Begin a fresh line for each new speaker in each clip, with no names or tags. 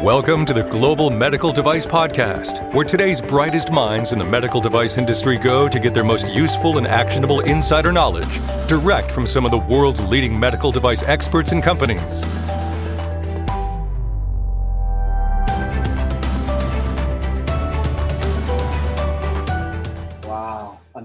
Welcome to the Global Medical Device Podcast, where today's brightest minds in the medical device industry go to get their most useful and actionable insider knowledge direct from some of the world's leading medical device experts and companies.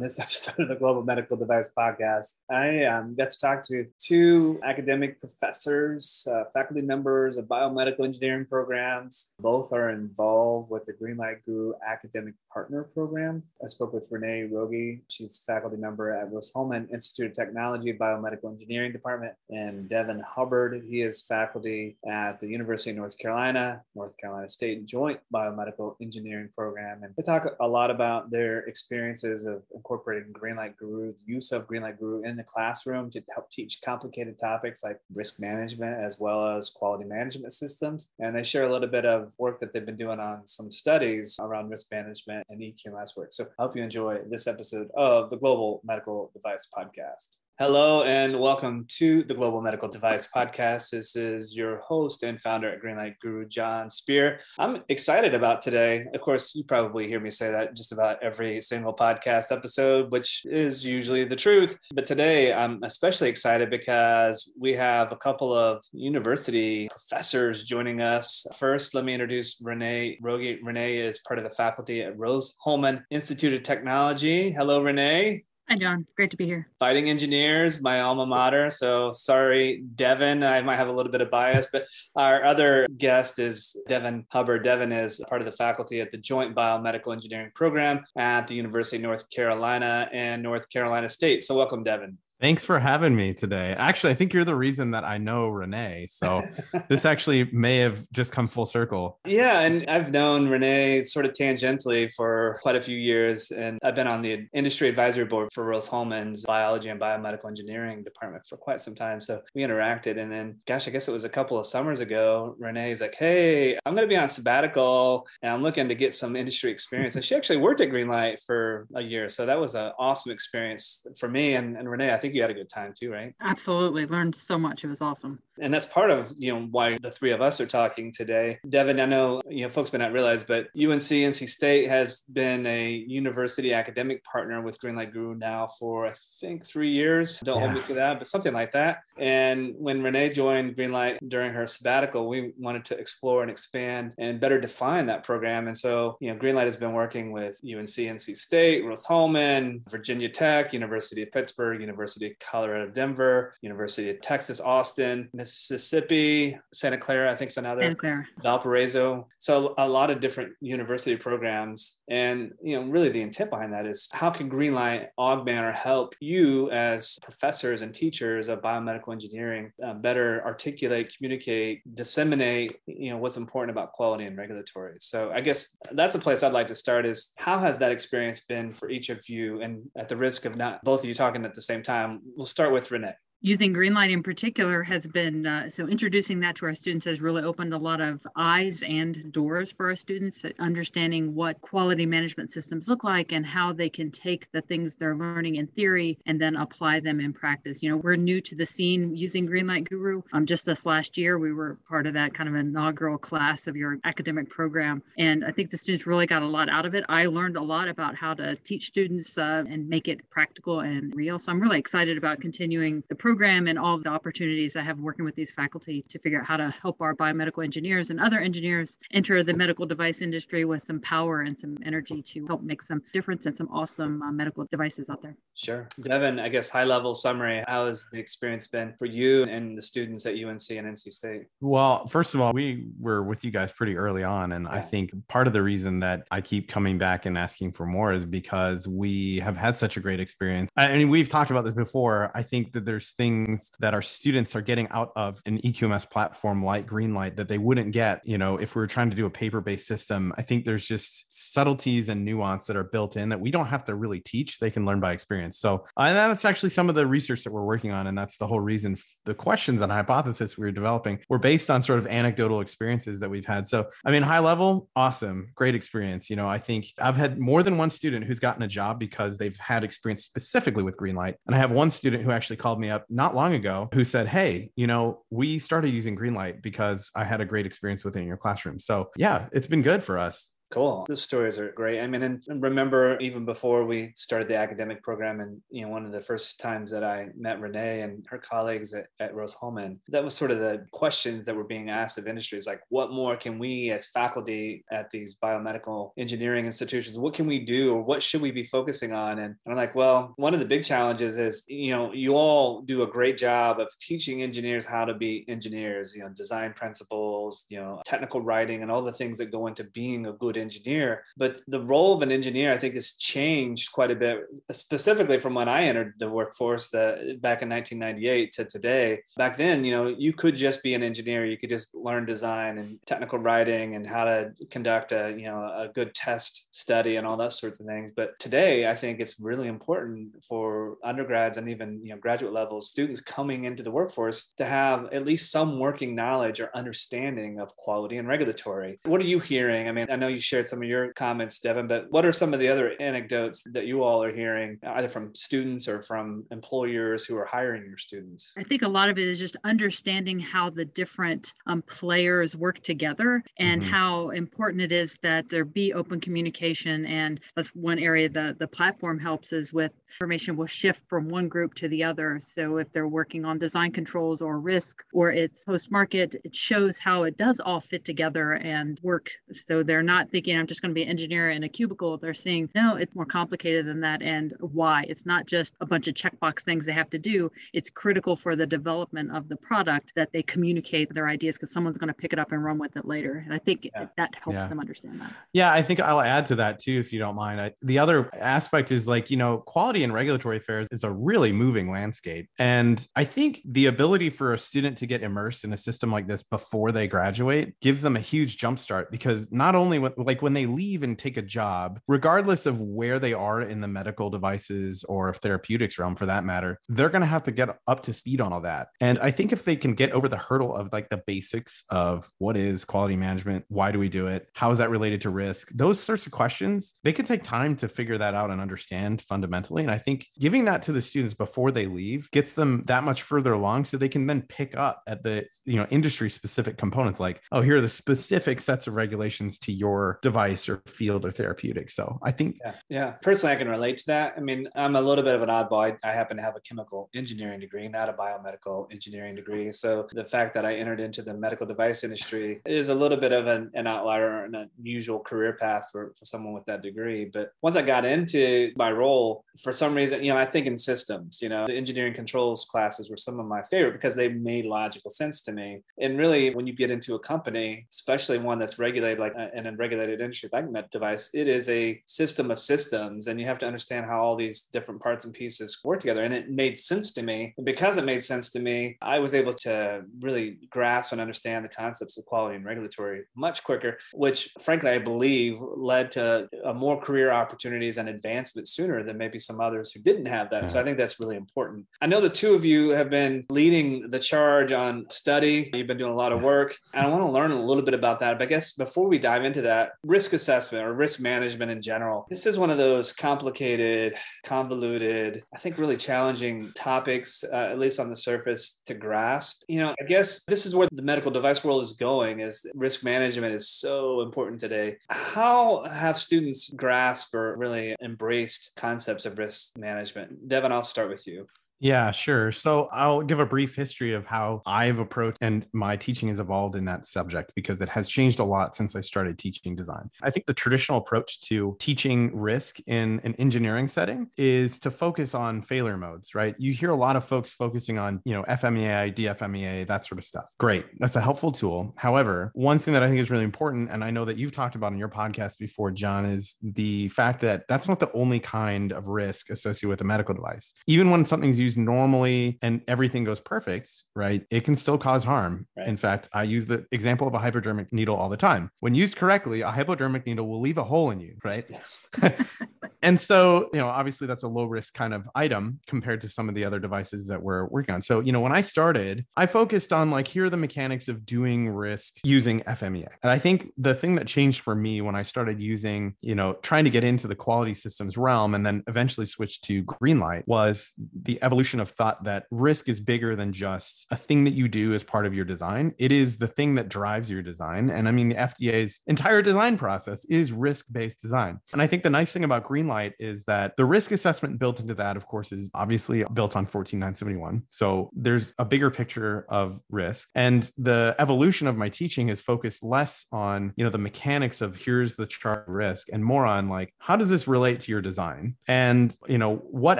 This episode of the Global Medical Device Podcast. I um, got to talk to two academic professors, uh, faculty members of biomedical engineering programs. Both are involved with the Greenlight Guru Academic Partner Program. I spoke with Renee Rogge. She's a faculty member at Rose-Hulman Institute of Technology Biomedical Engineering Department. And Devin Hubbard, he is faculty at the University of North Carolina, North Carolina State Joint Biomedical Engineering Program. And they talk a lot about their experiences of incorporating Greenlight Guru, the use of Greenlight Guru in the classroom to help teach complicated topics like risk management as well as quality management systems. And they share a little bit of work that they've been doing on some studies around risk management and EQMS work. So I hope you enjoy this episode of the Global Medical Device Podcast. Hello and welcome to the Global Medical Device Podcast. This is your host and founder at Greenlight Guru, Jon Speer. I'm excited about today. Of course, you probably hear me say that just about every single podcast episode, which is usually the truth. But today I'm especially excited because we have a couple of university professors joining us. First, let me introduce Renee. Renee is part of the faculty at Rose-Hulman Institute of Technology. Hello, Renee.
Hi, John. Great to be here.
Fighting Engineers, my alma mater. So sorry, Devin. I might have a little bit of bias, but our other guest is Devin Hubbard. Devin is part of the faculty at the Joint Biomedical Engineering Program at the University of North Carolina and North Carolina State. So welcome, Devin.
Thanks for having me today. Actually, I think you're the reason that I know Renee. So this actually may have just come full circle.
Yeah. And I've known Renee sort of tangentially for quite a few years. And I've been on the industry advisory board for Rose Hulman's biology and biomedical engineering department for quite some time. So we interacted. And then, gosh, I guess it was a couple of summers ago, Renee's like, hey, I'm going to be on sabbatical and I'm looking to get some industry experience. And she actually worked at Greenlight for a year. So that was an awesome experience for me. And, and Renee, I think think you had a good time too, right?
Absolutely. Learned so much. It was awesome.
And that's part of, you know, why the three of us are talking today. Devin, I know, you know, folks may not realize, but UNC, NC State has been a university academic partner with Greenlight Guru now for, I think, three years. Don't yeah. hold me to that, but something like that. And when Renee joined Greenlight during her sabbatical, we wanted to explore and expand and better define that program. And so, you know, Greenlight has been working with UNC, NC State, Rose-Hulman, Virginia Tech, University of Pittsburgh, University University of Colorado Denver, University of Texas Austin, Mississippi, Santa Clara, I think it's another.
Santa Clara.
Valparaiso. So a lot of different university programs. And, you know, really the intent behind that is how can Greenlight augment or help you as professors and teachers of biomedical engineering uh, better articulate, communicate, disseminate, you know, what's important about quality and regulatory. So I guess that's a place I'd like to start is how has that experience been for each of you? And at the risk of not both of you talking at the same time, we'll start with Renee
using Greenlight in particular has been uh, so introducing that to our students has really opened a lot of eyes and doors for our students understanding what quality management systems look like and how they can take the things they're learning in theory and then apply them in practice. You know we're new to the scene using greenlight guru. Um, just this last year we were part of that kind of inaugural class of your academic program and i think the students really got a lot out of it. I learned a lot about how to teach students uh, and make it practical and real so i'm really excited about continuing the program and all of the opportunities I have working with these faculty to figure out how to help our biomedical engineers and other engineers enter the medical device industry with some power and some energy to help make some difference and some awesome uh, medical devices out there.
Sure. Devin, I guess high level summary, how has the experience been for you and the students at UNC and NC State?
Well, first of all, we were with you guys pretty early on. And yeah. I think part of the reason that I keep coming back and asking for more is because we have had such a great experience. I mean, we've talked about this before. I think that there's things that our students are getting out of an EQMS platform like Greenlight that they wouldn't get, you know, if we were trying to do a paper-based system. I think there's just subtleties and nuance that are built in that we don't have to really teach. They can learn by experience. So, uh, and that's actually some of the research that we're working on. And that's the whole reason the questions and hypothesis we were developing were based on sort of anecdotal experiences that we've had. So, I mean, high level, awesome, great experience. You know, I think I've had more than one student who's gotten a job because they've had experience specifically with Greenlight. And I have one student who actually called me up not long ago who said, Hey, you know, we started using Greenlight because I had a great experience with it in your classroom. So, yeah, it's been good for us.
Cool. The stories are great. I mean, and remember even before we started the academic program, and you know, one of the first times that I met Renee and her colleagues at, at Rose-Hulman, that was sort of the questions that were being asked of industries, like what more can we as faculty at these biomedical engineering institutions, what can we do, or what should we be focusing on? And I'm like, well, one of the big challenges is, you know, you all do a great job of teaching engineers how to be engineers, you know, design principles, you know, technical writing, and all the things that go into being a good engineer. But the role of an engineer, I think, has changed quite a bit, specifically from when I entered the workforce that back in 1998 to today. Back then, you know, you could just be an engineer. You could just learn design and technical writing and how to conduct a, you know, a good test study and all those sorts of things. But today, I think it's really important for undergrads and even, you know, graduate level students coming into the workforce to have at least some working knowledge or understanding of quality and regulatory. What are you hearing? I mean, I know you shared some of your comments, Devin, but what are some of the other anecdotes that you all are hearing, either from students or from employers who are hiring your students?
I think a lot of it is just understanding how the different um, players work together and mm-hmm. how important it is that there be open communication. And that's one area that the platform helps is with information will shift from one group to the other. So if they're working on design controls or risk or it's post market, it shows how it does all fit together and work. So they're not thinking, I'm just going to be an engineer in a cubicle. They're saying, no, it's more complicated than that. And why? It's not just a bunch of checkbox things they have to do. It's critical for the development of the product that they communicate their ideas because someone's going to pick it up and run with it later. And I think yeah. that helps yeah. them understand that.
Yeah, I think I'll add to that too, if you don't mind. I, the other aspect is like, you know, quality and regulatory affairs is a really moving landscape. And I think the ability for a student to get immersed in a system like this before they graduate gives them a huge jumpstart because not only when, like when they leave and take a job, regardless of where they are in the medical devices or therapeutics realm for that matter, they're going to have to get up to speed on all that. And I think if they can get over the hurdle of like the basics of what is quality management, why do we do it, how is that related to risk, those sorts of questions, they can take time to figure that out and understand fundamentally. And I think giving that to the students before they leave gets them that much further along so they can then pick up at the you know industry specific components like oh here are the specific sets of regulations to your device or field or therapeutic. So i think
yeah, yeah. personally i can relate to that. I mean i'm a little bit of an oddball. I happen to have a chemical engineering degree not a biomedical engineering degree. So the fact that i entered into the medical device industry is a little bit of an, an outlier or an unusual career path for, for someone with that degree. But once i got into my role for some reason you know i think in systems you know the engineering controls classes were some of my favorite because they made logical sense to me. And really when you get into a company especially one that's regulated like uh, in a regulated industry like med device it is a system of systems and you have to understand how all these different parts and pieces work together. And it made sense to me. And because it made sense to me i was able to really grasp and understand the concepts of quality and regulatory much quicker which frankly i believe led to a more career opportunities and advancement sooner than maybe some others who didn't have that. So i think that's really important. I know the two of you have been leading the charge on study. You've been doing a lot of work and i want to learn a little bit about that. But i guess before we dive into that risk assessment or risk management in general. This is one of those complicated convoluted i think really challenging topics uh, at least on the surface to grasp. You know i guess this is where the medical device world is going is risk management is so important today. How have students grasped or really embraced concepts of risk management? Devin i'll start with you
yeah, sure. So I'll give a brief history of how I've approached and my teaching has evolved in that subject because it has changed a lot since I started teaching design. I think the traditional approach to teaching risk in an engineering setting is to focus on failure modes, right? You hear a lot of folks focusing on, you know, FMEA, DFMEA, that sort of stuff. Great. That's a helpful tool. However, one thing that I think is really important, and I know that you've talked about in your podcast before, John, is the fact that that's not the only kind of risk associated with a medical device. Even when something's used normally and everything goes perfect, right, it can still cause harm. Right. In fact, I use the example of a hypodermic needle all the time. When used correctly, a hypodermic needle will leave a hole in you, right? Yes. And so, you know, obviously that's a low risk kind of item compared to some of the other devices that we're working on. So, you know, when I started, I focused on like, here are the mechanics of doing risk using FMEA. And I think the thing that changed for me when I started using, you know, trying to get into the quality systems realm and then eventually switched to Greenlight was the evolution of thought that risk is bigger than just a thing that you do as part of your design. It is the thing that drives your design. And I mean, the FDA's entire design process is risk based design. And I think the nice thing about Greenlight is that the risk assessment built into that, of course, is obviously built on 14971. So there's a bigger picture of risk. And the evolution of my teaching is focused less on, you know, the mechanics of here's the chart risk and more on like, how does this relate to your design? And, you know, what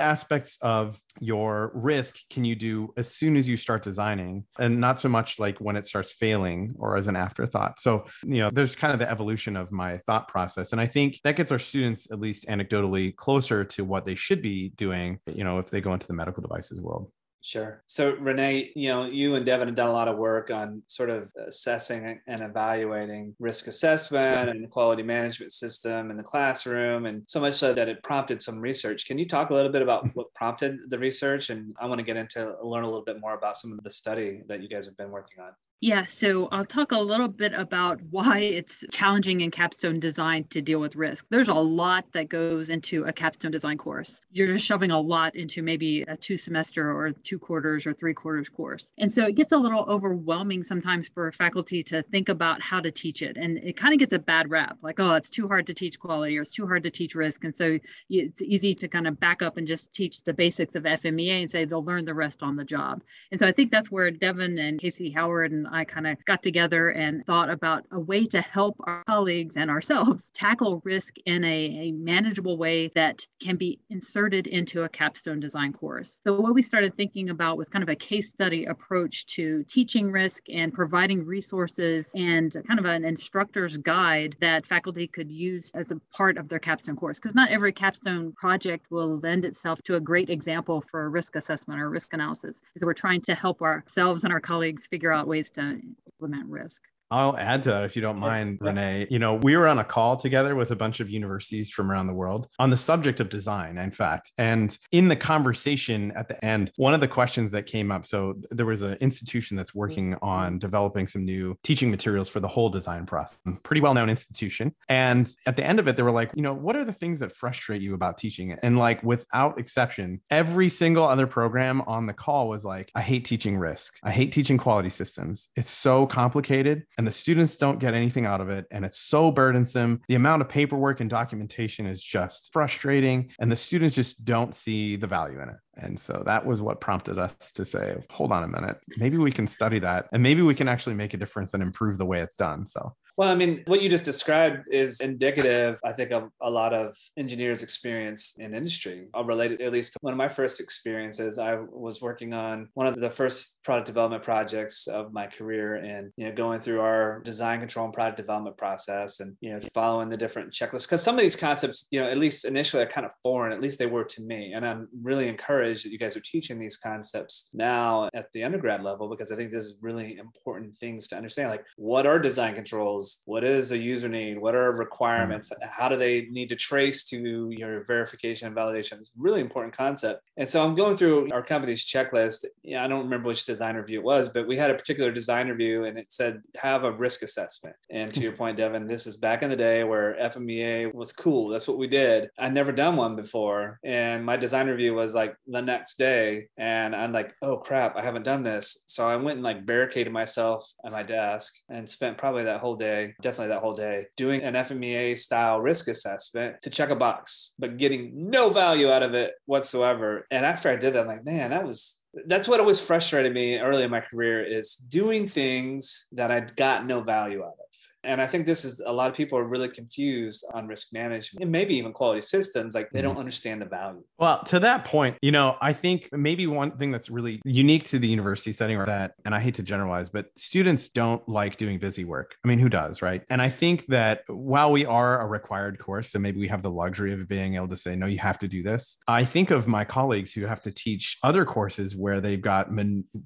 aspects of your risk can you do as soon as you start designing and not so much like when it starts failing or as an afterthought. So, you know, there's kind of the evolution of my thought process. And I think that gets our students, at least anecdotally, closer to what they should be doing, you know, if they go into the medical devices world.
Sure. So Renee, you know, you and Devin have done a lot of work on sort of assessing and evaluating risk assessment and quality management system in the classroom, and so much so that it prompted some research. Can you talk a little bit about what prompted the research? And I want to get into learn a little bit more about some of the study that you guys have been working on.
Yeah, so I'll talk a little bit about why it's challenging in capstone design to deal with risk. There's a lot that goes into a capstone design course. You're just shoving a lot into maybe a two semester or two quarters or three quarters course. And so it gets a little overwhelming sometimes for faculty to think about how to teach it. And it kind of gets a bad rap like, oh, it's too hard to teach quality or it's too hard to teach risk. And so it's easy to kind of back up and just teach the basics of FMEA and say they'll learn the rest on the job. And so I think that's where Devin and Casey Howard and I kind of got together and thought about a way to help our colleagues and ourselves tackle risk in a, a manageable way that can be inserted into a capstone design course. So, what we started thinking about was kind of a case study approach to teaching risk and providing resources and kind of an instructor's guide that faculty could use as a part of their capstone course. Because not every capstone project will lend itself to a great example for risk assessment or risk analysis. So, we're trying to help ourselves and our colleagues figure out ways to implement risk.
I'll add to that if you don't mind, yeah. Renee. You know, we were on a call together with a bunch of universities from around the world on the subject of design, in fact. And in the conversation at the end, one of the questions that came up so there was an institution that's working mm-hmm. on developing some new teaching materials for the whole design process, pretty well known institution. And at the end of it, they were like, you know, what are the things that frustrate you about teaching it? And like, without exception, every single other program on the call was like, I hate teaching risk. I hate teaching quality systems. It's so complicated and the students don't get anything out of it. And it's so burdensome. The amount of paperwork and documentation is just frustrating. And the students just don't see the value in it. And so that was what prompted us to say, hold on a minute, maybe we can study that and maybe we can actually make a difference and improve the way it's done. So
well, I mean, what you just described is indicative, I think, of a lot of engineers' experience in industry. I'll relate it at least to one of my first experiences. I was working on one of the first product development projects of my career and, you know, going through our design control and product development process and, you know, following the different checklists. Because some of these concepts, you know, at least initially are kind of foreign, at least they were to me. And I'm really encouraged that you guys are teaching these concepts now at the undergrad level because I think this is really important things to understand. Like, what are design controls? what is a user need what are requirements? Mm-hmm. how do they need to trace to your verification and validation? It's a really important concept. And so i'm going through our company's checklist. Yeah, i don't remember which design review it was but we had a particular design review and it said have a risk assessment. And to your point devin this is back in the day where fmea was cool. That's what we did. I'd never done one before and my design review was like the next day and i'm like oh crap i haven't done this so i went and like barricaded myself at my desk and spent probably that whole day definitely that whole day, doing an FMEA style risk assessment to check a box, but getting no value out of it whatsoever. And after I did that, I'm like, man, that was that's what always frustrated me early in my career is doing things that I got no value out of. And I think this is a lot of people are really confused on risk management and maybe even quality systems. Like they don't mm-hmm. understand the value.
Well, to that point, you know, I think maybe one thing that's really unique to the university setting that, and I hate to generalize, but students don't like doing busy work. I mean, who does, right? And I think that while we are a required course, so maybe we have the luxury of being able to say, no, you have to do this. I think of my colleagues who have to teach other courses where they've got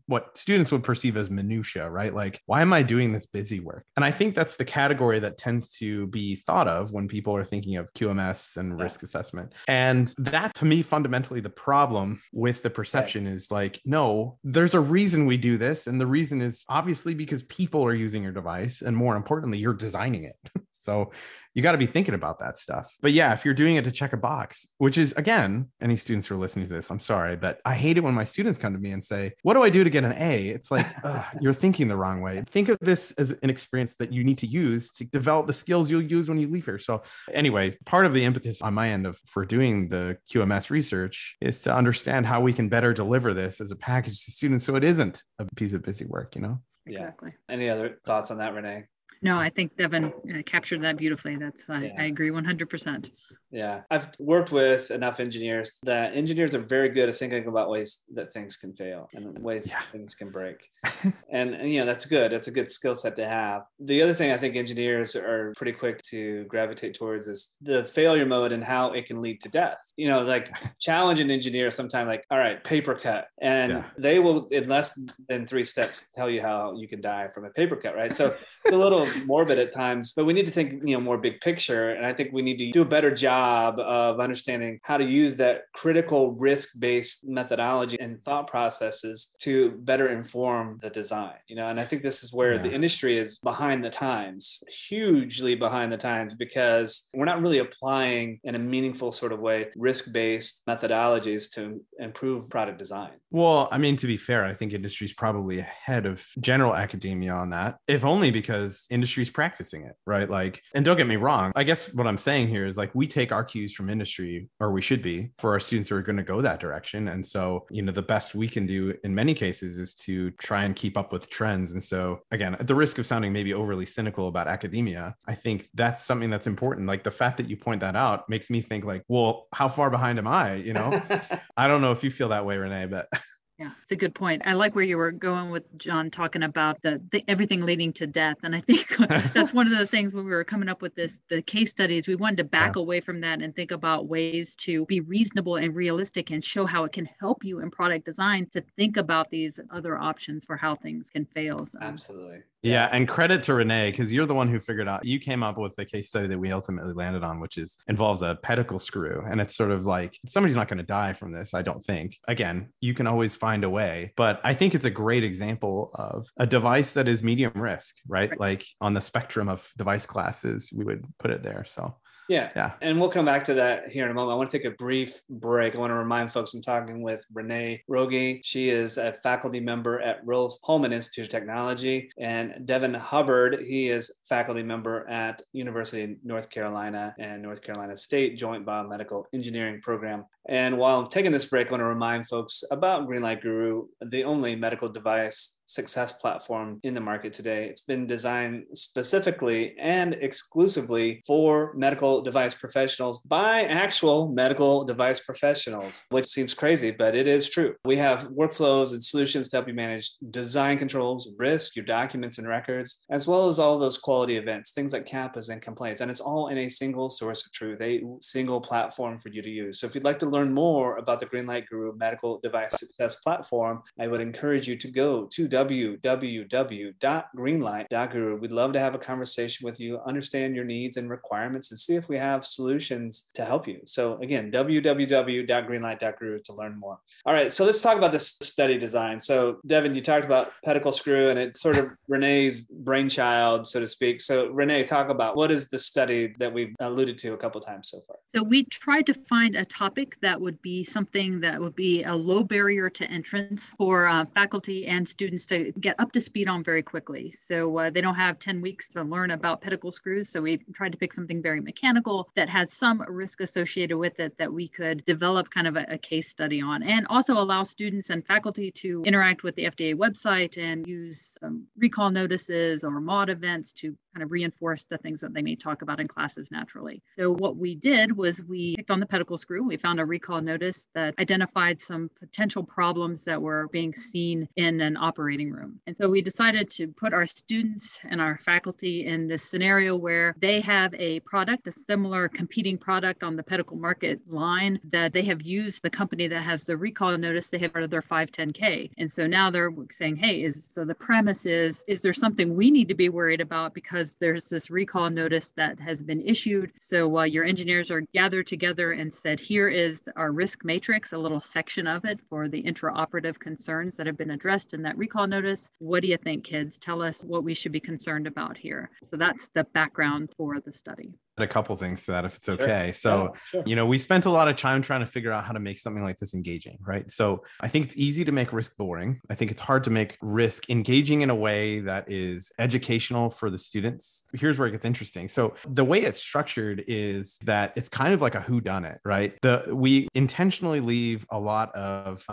what students would perceive as minutia, right? Like, why am I doing this busy work? And I think that's the category that tends to be thought of when people are thinking of QMS and yeah. risk assessment. And that to me, fundamentally, the problem with the perception right. is like, no, there's a reason we do this. And the reason is obviously because people are using your device. And more importantly, you're designing it. so you got to be thinking about that stuff. But yeah, if you're doing it to check a box, which is again, any students who are listening to this, I'm sorry, but I hate it when my students come to me and say, What do I do to get an A? It's like, you're thinking the wrong way. Think of this as an experience that you need to use to develop the skills you'll use when you leave here. So, anyway, part of the impetus on my end of for doing the QMS research is to understand how we can better deliver this as a package to students so it isn't a piece of busy work, you know?
Yeah. Exactly. Any other thoughts on that, Renee?
No, I think Devin uh, captured that beautifully. That's I, yeah. I agree 100%.
Yeah, I've worked with enough engineers that engineers are very good at thinking about ways that things can fail and ways yeah. things can break. and, and, you know, that's good. That's a good skill set to have. The other thing I think engineers are pretty quick to gravitate towards is the failure mode and how it can lead to death. You know, like challenge an engineer sometime like, all right, paper cut. And yeah. they will, in less than three steps, tell you how you can die from a paper cut, right? So it's a little morbid at times, but we need to think, you know, more big picture. And I think we need to do a better job of understanding how to use that critical risk based methodology and thought processes to better inform the design. You know, and I think this is where yeah. the industry is behind the times, hugely behind the times, because we're not really applying in a meaningful sort of way risk based methodologies to improve product design.
Well, I mean, to be fair, I think industry is probably ahead of general academia on that, if only because industry's practicing it, right? Like, and don't get me wrong, I guess what I'm saying here is like we take our cues from industry, or we should be, for our students who are going to go that direction. And so, you know, the best we can do in many cases is to try and keep up with trends. And so, again, at the risk of sounding maybe overly cynical about academia, I think that's something that's important. Like the fact that you point that out makes me think, like, well, how far behind am I? You know, I don't know if you feel that way, Renee, but.
Yeah, it's a good point. I like where you were going with John talking about the, the everything leading to death, and I think that's one of the things when we were coming up with this the case studies. We wanted to back yeah. away from that and think about ways to be reasonable and realistic and show how it can help you in product design to think about these other options for how things can fail.
So. Absolutely.
Yeah, and credit to Renee because you're the one who figured out. You came up with the case study that we ultimately landed on, which is involves a pedicle screw, and it's sort of like somebody's not going to die from this. I don't think. Again, you can always find a way, but I think it's a great example of a device that is medium risk, right? right. Like on the spectrum of device classes, we would put it there. So
yeah. Yeah. And we'll come back to that here in a moment. I want to take a brief break. I want to remind folks I'm talking with Renee Rogge. She is a faculty member at Rose Hulman Institute of Technology. And Devin Hubbard, he is faculty member at University of North Carolina and North Carolina State Joint Biomedical Engineering Program. And while I'm taking this break, I want to remind folks about Greenlight Guru, the only medical device success platform in the market today. It's been designed specifically and exclusively for medical device professionals by actual medical device professionals, which seems crazy, but it is true. We have workflows and solutions to help you manage design controls, risk, your documents and records, as well as all those quality events, things like CAPAs and complaints. And it's all in a single source of truth, a single platform for you to use. So if you'd like to learn more about the Greenlight Guru medical device success platform, I would encourage you to go to www.greenlight.guru. We'd love to have a conversation with you, understand your needs and requirements, and see if we have solutions to help you. So again, www.greenlight.guru to learn more. All right, so let's talk about this study design. So Devin, you talked about pedicle screw, and it's sort of Renee's brainchild, so to speak. So Renee, talk about what is the study that we've alluded to a couple times so far.
So we tried to find a topic that would be something that would be a low barrier to entrance for uh, faculty and students to get up to speed on very quickly. So uh, they don't have 10 weeks to learn about pedicle screws. So we tried to pick something very mechanical that has some risk associated with it that we could develop kind of a, a case study on and also allow students and faculty to interact with the FDA website and use um, recall notices or MAUDE events to kind of reinforce the things that they may talk about in classes naturally. So what we did was we picked on the pedicle screw. We found a recall notice that identified some potential problems that were being seen in an operating room. And so we decided to put our students and our faculty in this scenario where they have a product, a similar competing product on the pedicle market line that they have used the company that has the recall notice, they have part of their 510K. And so now they're saying, hey, is so the premise is, is there something we need to be worried about because was there's this recall notice that has been issued. So while your engineers are gathered together and said, here is our risk matrix, a little section of it for the intraoperative concerns that have been addressed in that recall notice. What do you think, kids? Tell us what we should be concerned about here. So that's the background for the study
a couple things to that if it's okay. Sure. So, yeah, sure. you know, we spent a lot of time trying to figure out how to make something like this engaging, right? So, I think it's easy to make risk boring. I think it's hard to make risk engaging in a way that is educational for the students. Here's where it gets interesting. So, the way it's structured is that it's kind of like a who done it, right? The we intentionally leave a lot of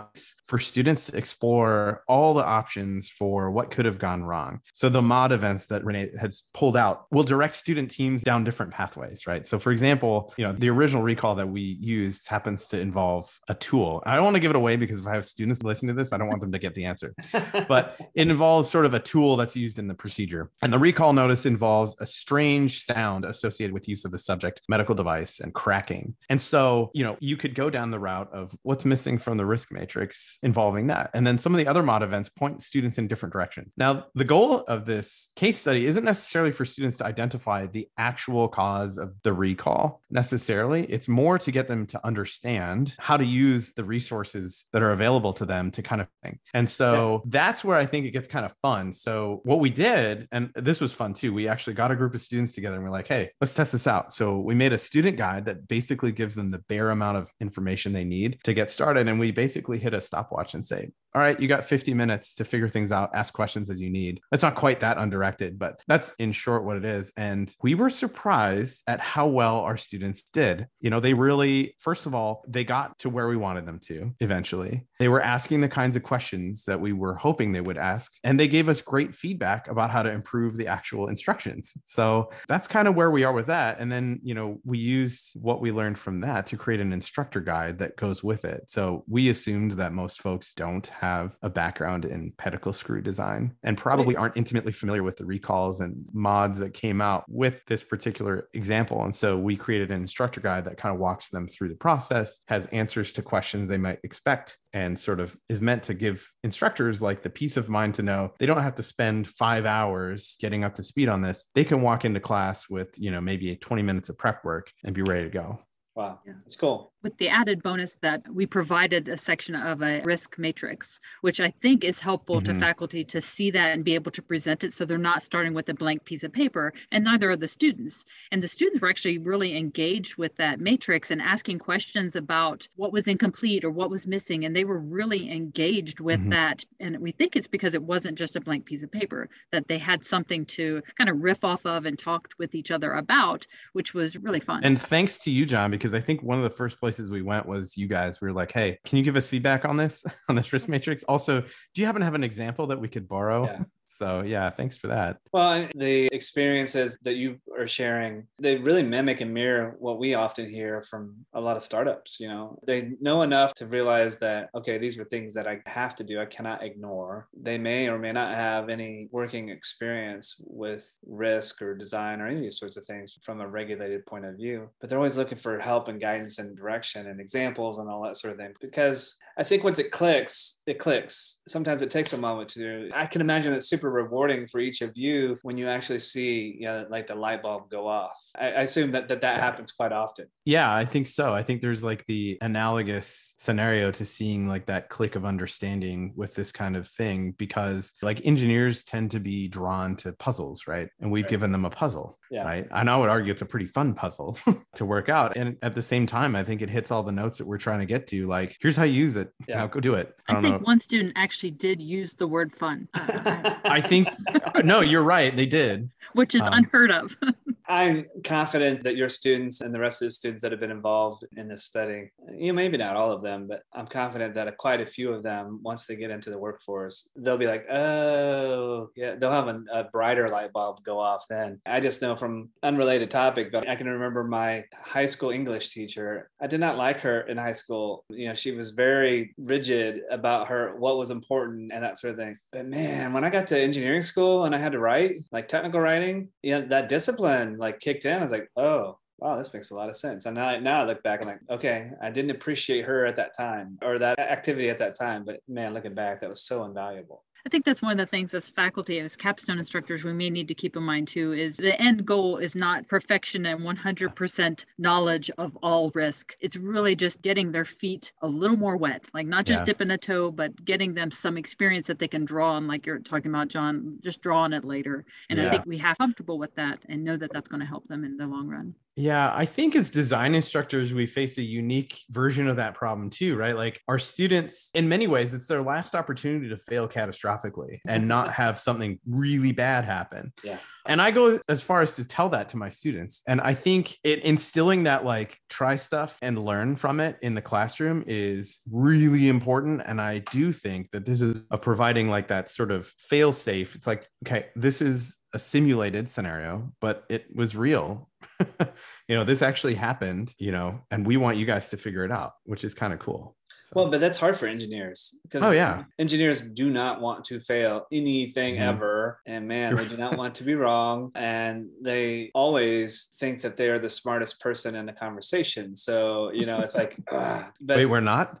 for students to explore all the options for what could have gone wrong. So, the MAUDE events that Renee has pulled out will direct student teams down different paths pathways, right? So, for example, you know, the original recall that we used happens to involve a tool. I don't want to give it away because if I have students listening to this, I don't want them to get the answer. but it involves sort of a tool that's used in the procedure. And the recall notice involves a strange sound associated with use of the subject medical device and cracking. And so, you know, you could go down the route of what's missing from the risk matrix involving that. And then some of the other MAUDE events point students in different directions. Now, the goal of this case study isn't necessarily for students to identify the actual cause cause of the recall necessarily. It's more to get them to understand how to use the resources that are available to them to kind of thing. And so yeah. that's where I think it gets kind of fun. So what we did, and this was fun too, we actually got a group of students together and we're like, hey, let's test this out. So we made a student guide that basically gives them the bare amount of information they need to get started. And we basically hit a stopwatch and say, all right, you got 50 minutes to figure things out, ask questions as you need. It's not quite that undirected, but that's in short what it is. And we were surprised at how well our students did. You know, they really, first of all, they got to where we wanted them to eventually. They were asking the kinds of questions that we were hoping they would ask. And they gave us great feedback about how to improve the actual instructions. So that's kind of where we are with that. And then, you know, we used what we learned from that to create an instructor guide that goes with it. So we assumed that most folks don't have a background in pedicle screw design and probably aren't intimately familiar with the recalls and MAUDEs that came out with this particular example. And so we created an instructor guide that kind of walks them through the process, has answers to questions they might expect, and sort of is meant to give instructors like the peace of mind to know they don't have to spend five hours getting up to speed on this. They can walk into class with, you know, maybe 20 minutes of prep work and be ready to go.
Wow, yeah. that's cool
with the added bonus that we provided a section of a risk matrix, which I think is helpful mm-hmm. to faculty to see that and be able to present it so they're not starting with a blank piece of paper, and neither are the students. And the students were actually really engaged with that matrix and asking questions about what was incomplete or what was missing. And they were really engaged with mm-hmm. that. And we think it's because it wasn't just a blank piece of paper, that they had something to kind of riff off of and talked with each other about, which was really fun.
And thanks to you, John, because I think one of the first places places we went was you guys. We were like, hey, can you give us feedback on this on this risk matrix? Also, do you happen to have an example that we could borrow? Yeah. So yeah, thanks for that.
Well, the experiences that you are sharing, they really mimic and mirror what we often hear from a lot of startups. You know, they know enough to realize that, okay, these are things that I have to do. I cannot ignore. They may or may not have any working experience with risk or design or any of these sorts of things from a regulated point of view, but they're always looking for help and guidance and direction and examples and all that sort of thing. Because I think once it clicks, it clicks. Sometimes it takes a moment to, I can imagine it's super rewarding for each of you when you actually see, you know, like the light bulb go off. I, I assume that, that that happens quite often.
Yeah, I think so. I think there's like the analogous scenario to seeing like that click of understanding with this kind of thing because like engineers tend to be drawn to puzzles, right? And we've right. given them a puzzle, yeah. right? And I would argue it's a pretty fun puzzle to work out. And at the same time, I think it hits all the notes that we're trying to get to. Like, here's how you use it. Yeah, now go do it.
I, I think know. one student actually did use the word fun.
I think no, you're right. They did,
which is um, unheard of.
I'm confident that your students and the rest of the students that have been involved in this study, you know, maybe not all of them, but I'm confident that quite a few of them, once they get into the workforce, they'll be like, oh, yeah, they'll have a, a brighter light bulb go off then. I just know from unrelated topic, but I can remember my high school English teacher. I did not like her in high school. You know, she was very rigid about her, what was important and that sort of thing. But man, when I got to engineering school and I had to write, like technical writing, you know, that discipline like kicked in. I was like, oh, wow, this makes a lot of sense. And now, now I look back, I'm like, okay, I didn't appreciate her at that time or that activity at that time, but man, looking back, that was so invaluable.
I think that's one of the things as faculty, as capstone instructors, we may need to keep in mind too is the end goal is not perfection and 100% knowledge of all risk. It's really just getting their feet a little more wet, like not just yeah. dipping a toe, but getting them some experience that they can draw on, like you're talking about, John, just draw on it later. And yeah. I think we have comfortable with that and know that that's going to help them in the long run.
Yeah, I think as design instructors, we face a unique version of that problem too, right? Like our students, in many ways, it's their last opportunity to fail catastrophically and not have something really bad happen.
Yeah.
And I go as far as to tell that to my students. And I think it instilling that like try stuff and learn from it in the classroom is really important. And I do think that this is of providing like that sort of fail safe. It's like, okay, this is a simulated scenario, but it was real. you know, this actually happened, you know, and we want you guys to figure it out, which is kind of cool.
So. Well, but that's hard for engineers
because oh, yeah.
engineers do not want to fail anything mm-hmm. ever. And man, they do not want to be wrong. And they always think that they are the smartest person in the conversation. So, you know, it's like,
uh, but... wait, we're not.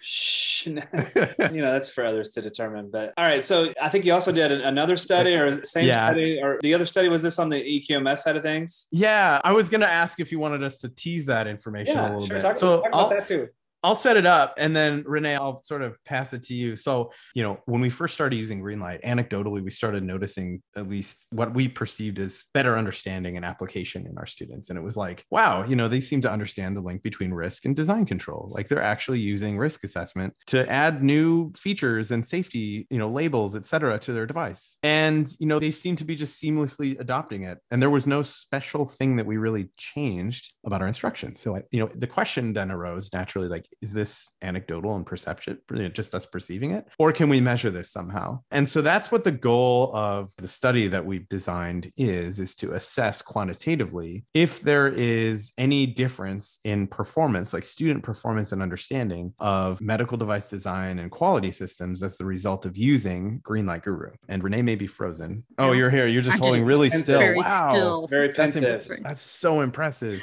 Shh. you know, that's for others to determine. But all right. So I think you also did another study or same yeah. study, or the other study was this on the EQMS side of things?
Yeah. I was going to ask if you wanted us to tease that information yeah, a little
sure.
bit.
Talk, so talk about that too.
I'll set it up and then Renee, I'll sort of pass it to you. So, you know, when we first started using Greenlight, anecdotally, we started noticing at least what we perceived as better understanding and application in our students. And it was like, wow, you know, they seem to understand the link between risk and design control. Like they're actually using risk assessment to add new features and safety, you know, labels, et cetera, to their device. And, you know, they seem to be just seamlessly adopting it. And there was no special thing that we really changed about our instructions. So, you know, the question then arose naturally, like, is this anecdotal and perception, just us perceiving it? Or can we measure this somehow? And so that's what the goal of the study that we've designed is, is to assess quantitatively if there is any difference in performance, like student performance and understanding of medical device design and quality systems as the result of using Greenlight Guru. And Renee may be frozen. Oh, you're here. You're just I holding just, really still.
wow.
Still.
Very pensive.
That's, that's so impressive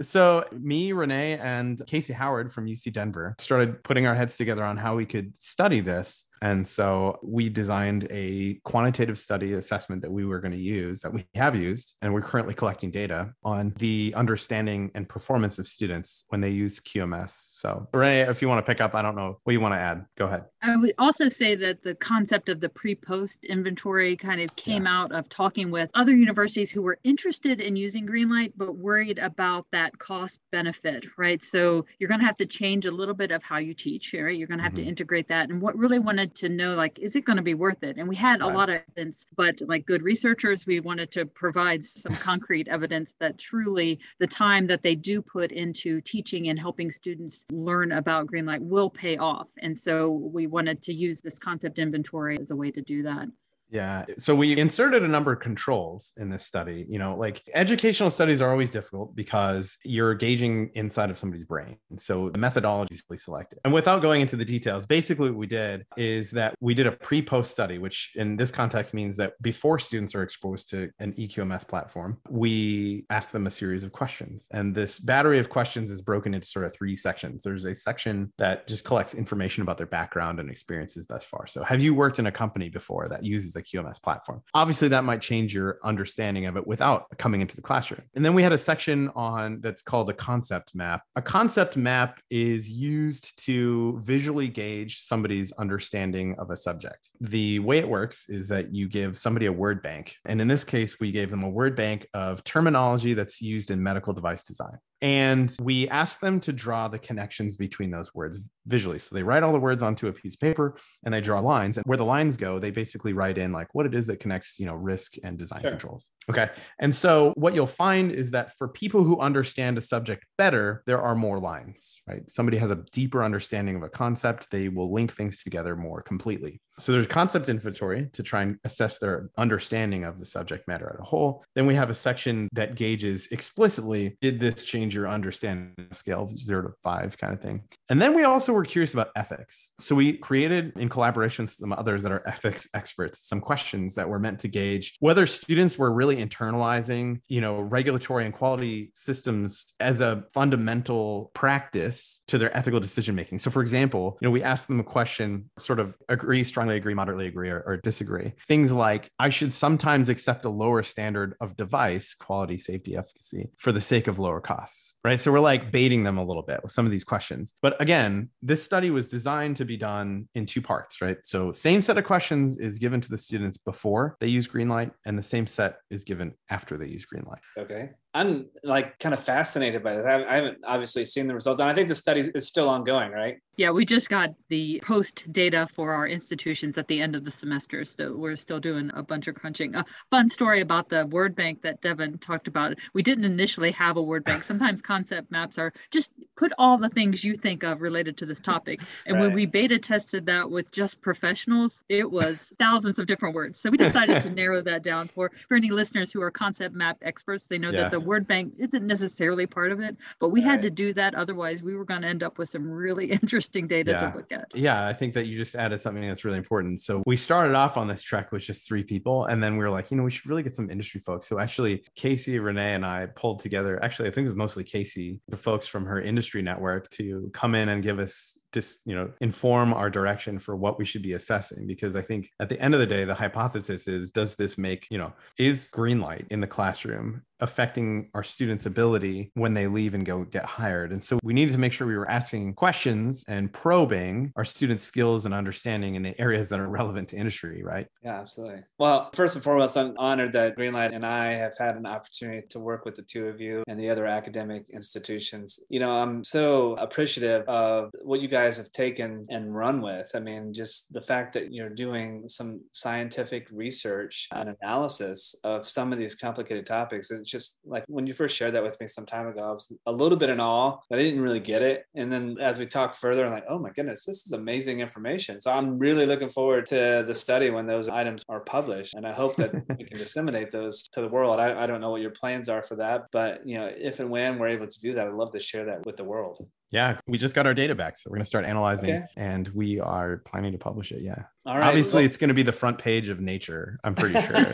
so me, Renee, and Casey Howard from UC Denver started putting our heads together on how we could study this. And so we designed a quantitative study assessment that we were going to use, that we have used, and we're currently collecting data on the understanding and performance of students when they use QMS. So, Renee, if you want to pick up, I don't know what you want to add. Go ahead.
I would also say that the concept of the pre post inventory kind of came yeah. out of talking with other universities who were interested in using Greenlight, but worried about that cost benefit, right? So, you're going to have to change a little bit of how you teach, right? You're going to have mm-hmm. to integrate that. And what really wanted to know like is it going to be worth it? And we had right. a lot of evidence but like good researchers we wanted to provide some concrete evidence that truly the time that they do put into teaching and helping students learn about Greenlight will pay off. And so we wanted to use this concept inventory as a way to do that
yeah. So we inserted a number of controls in this study. You know, like educational studies are always difficult because you're gauging inside of somebody's brain. So the methodology is really selected. And without going into the details, basically what we did is that we did a pre post study, which in this context means that before students are exposed to an EQMS platform, we ask them a series of questions. And this battery of questions is broken into sort of three sections. There's a section that just collects information about their background and experiences thus far. So have you worked in a company before that uses a QMS platform. Obviously, that might change your understanding of it without coming into the classroom. And then we had a section on that's called a concept map. A concept map is used to visually gauge somebody's understanding of a subject. The way it works is that you give somebody a word bank. And in this case, we gave them a word bank of terminology that's used in medical device design. And we ask them to draw the connections between those words visually. So they write all the words onto a piece of paper and they draw lines. And where the lines go, they basically write in like what it is that connects, you know, risk and design sure. controls. Okay. And so what you'll find is that for people who understand a subject better, there are more lines, right? Somebody has a deeper understanding of a concept, they will link things together more completely. So there's concept inventory to try and assess their understanding of the subject matter as a whole. Then we have a section that gauges explicitly did this change change your understanding scale of zero to five kind of thing. And then we also were curious about ethics. So we created in collaboration with some others that are ethics experts, some questions that were meant to gauge whether students were really internalizing, you know, regulatory and quality systems as a fundamental practice to their ethical decision making. So for example, you know, we asked them a question, sort of agree, strongly agree, moderately agree, or, or disagree. Things like, I should sometimes accept a lower standard of device, quality, safety, efficacy, for the sake of lower costs, right? So we're like baiting them a little bit with some of these questions. But again, this study was designed to be done in two parts, right? So same set of questions is given to the students before they use Greenlight, and the same set is given after they use Greenlight.
Okay. I'm like kind of fascinated by this. I haven't obviously seen the results, and I think the study is still ongoing, right?
Yeah, we just got the post data for our institutions at the end of the semester, so we're still doing a bunch of crunching. A fun story about the word bank that Devin talked about. We didn't initially have a word bank. Sometimes concept maps are just put all the things you think of related to this topic. And right. when we beta tested that with just professionals, it was thousands of different words. So we decided to narrow that down for for any listeners who are concept map experts. They know yeah. that the word bank isn't necessarily part of it, but we had to do that. Otherwise, we were going to end up with some really interesting data
yeah.
to look at.
Yeah, I think that you just added something that's really important. So we started off on this trek with just three people, and then we were like, you know, we should really get some industry folks. So actually, Casey, Renee, and I pulled together. Actually, I think it was mostly Casey, the folks from her industry network, to come in and give us just you know inform our direction for what we should be assessing because i think at the end of the day the hypothesis is does this make you know is Greenlight in the classroom affecting our students ability when they leave and go get hired? And so we needed to make sure we were asking questions and probing our students skills and understanding in the areas that are relevant to industry right?
Yeah absolutely. Well first and foremost i'm honored that Greenlight and i have had an opportunity to work with the two of you and the other academic institutions. You know i'm so appreciative of what you guys guys have taken and run with. I mean, just the fact that you're doing some scientific research and analysis of some of these complicated topics. It's just like when you first shared that with me some time ago, I was a little bit in awe, but I didn't really get it. And then as we talked further, I'm like, oh my goodness, this is amazing information. So I'm really looking forward to the study when those items are published. And I hope that we can disseminate those to the world. I, I don't know what your plans are for that, but you know, if and when we're able to do that, I'd love to share that with the world.
Yeah, we just got our data back, so we're gonna start analyzing, okay. and we are planning to publish it. Yeah. All right. Obviously, well, it's gonna be the front page of Nature. I'm pretty sure.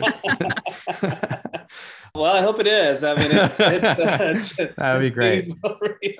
well, I hope it is. I mean, it's, it's, uh,
that'd be great.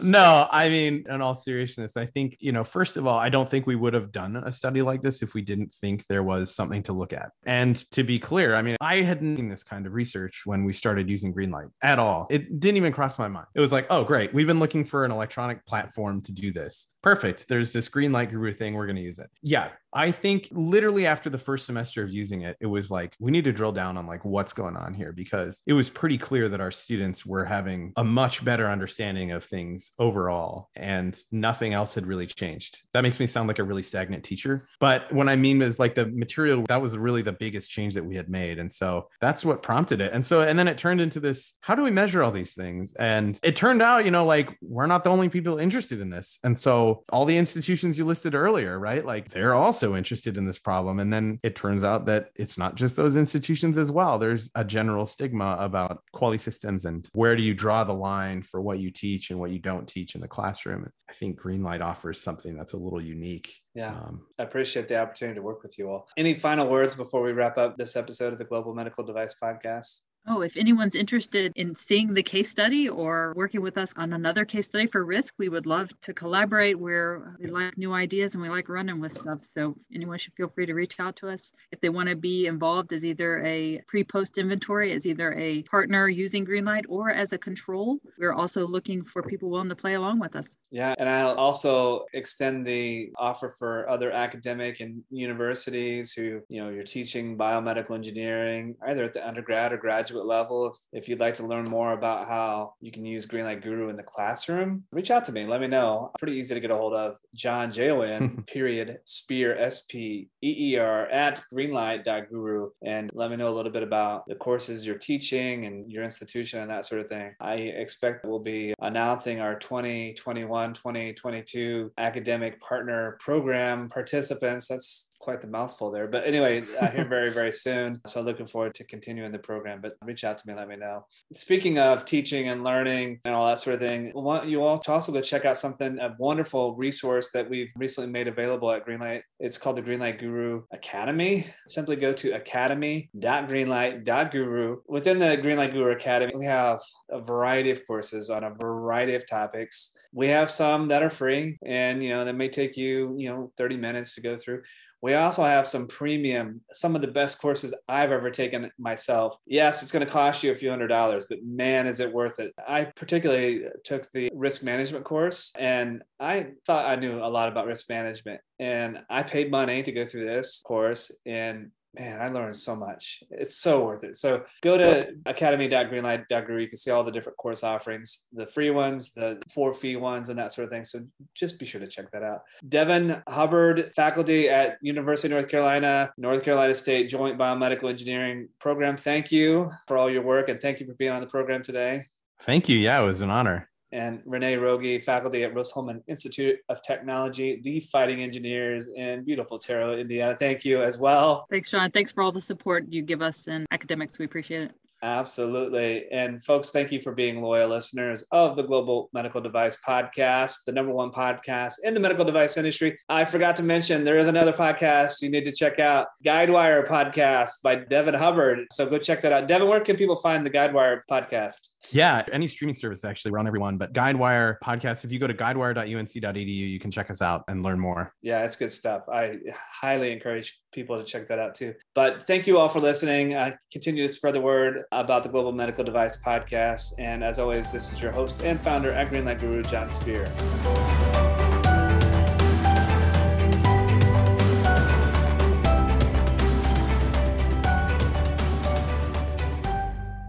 No, I mean, in all seriousness, I think you know, first of all, I don't think we would have done a study like this if we didn't think there was something to look at. And to be clear, I mean, I hadn't seen this kind of research when we started using Greenlight at all. It didn't even cross my mind. It was like, oh, great, we've been looking for an electronic platform to do this. Perfect. There's this Greenlight Guru thing. We're going to use it. Yeah, I think literally after the first semester of using it, it was like, we need to drill down on like what's going on here because it was pretty clear that our students were having a much better understanding of things overall and nothing else had really changed. That makes me sound like a really stagnant teacher. But what I mean is like the material, that was really the biggest change that we had made. And so that's what prompted it. And so, and then it turned into this how do we measure all these things? And it turned out, you know, like we're not the only people interested in this. And so all the institutions you listed earlier, right? Like they're also also interested in this problem. And then it turns out that it's not just those institutions as well. There's a general stigma about quality systems and where do you draw the line for what you teach and what you don't teach in the classroom. I think Greenlight offers something that's a little unique.
Yeah, um, I appreciate the opportunity to work with you all. Any final words before we wrap up this episode of the Global Medical Device Podcast?
Oh, if anyone's interested in seeing the case study or working with us on another case study for risk, we would love to collaborate. Where we like new ideas and we like running with stuff. So anyone should feel free to reach out to us if they want to be involved as either a pre-post inventory, as either a partner using Greenlight or as a control. We're also looking for people willing to play along with us.
Yeah, and I'll also extend the offer for other academic and universities who, you know, you're teaching biomedical engineering either at the undergrad or graduate graduate level, if, if you'd like to learn more about how you can use Greenlight Guru in the classroom, reach out to me. Let me know. Pretty easy to get a hold of. Jon J O N period Speer, S P E E R at greenlight.guru and let me know a little bit about the courses you're teaching and your institution and that sort of thing. I expect we'll be announcing our 2021 2022 academic partner program participants. That's quite the mouthful there. But anyway, I hear very, very soon. So looking forward to continuing the program. But reach out to me, let me know. Speaking of teaching and learning and all that sort of thing, I want you all to also go check out something, a wonderful resource that we've recently made available at Greenlight. It's called the Greenlight Guru Academy. Simply go to academy.greenlight.guru. Within the Greenlight Guru Academy, we have a variety of courses on a variety of topics. We have some that are free and you know that may take you, you know, 30 minutes to go through. We also have some premium, some of the best courses I've ever taken myself. Yes, it's going to cost you a few hundred dollars, but man, is it worth it. I particularly took the risk management course and I thought I knew a lot about risk management. And I paid money to go through this course. And man, I learned so much. It's so worth it. So go to academy.greenlight.guru. You can see all the different course offerings, the free ones, the four fee ones, and that sort of thing. So just be sure to check that out. Devin Hubbard, faculty at University of North Carolina, North Carolina State Joint Biomedical Engineering Program. Thank you for all your work and thank you for being on the program today.
Thank you. Yeah, it was an honor
and Renee Rogge, faculty at Rose-Hulman Institute of Technology, the Fighting Engineers in beautiful Haute, Indiana. Thank you as well.
Thanks, Jon. Thanks for all the support you give us in academics. We appreciate it.
Absolutely. And folks, thank you for being loyal listeners of the Global Medical Device Podcast, the number one podcast in the medical device industry. I forgot to mention there is another podcast you need to check out Guidewire Podcast by Devin Hubbard. So go check that out. Devin, where can people find the Guidewire podcast?
Yeah, any streaming service actually. We're on everyone, but Guidewire podcast. If you go to guidewire.unc.edu, you can check us out and learn more.
Yeah, it's good stuff. I highly encourage people to check that out too. But thank you all for listening. Uh, continue to spread the word about the Global Medical Device Podcast. And as always, this is your host and founder at Greenlight Guru, Jon Speer.